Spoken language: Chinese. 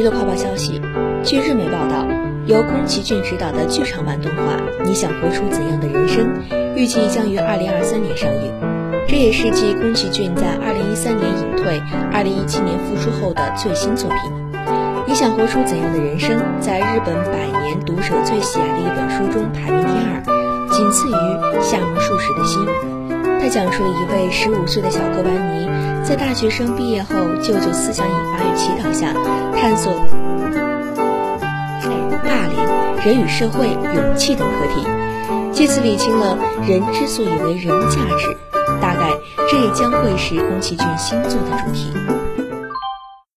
娱乐快报消息，据日媒报道，由宫崎骏执导的剧场版动画《你想活出怎样的人生》预计将于二零二三年上映。这也是继宫崎骏在二零一三年隐退、二零一七年复出后的最新作品。《你想活出怎样的人生》在日本百年读者最喜爱的一本书中排名第二，仅次于《夏目漱石的心》。他讲述了一位十五岁的小哥班尼在大学生毕业后，舅舅思想引发与祈祷下，探索霸凌、人与社会、勇气等课题，借此理清了人之所以为人价值。大概这也将会是宫崎骏新作的主题。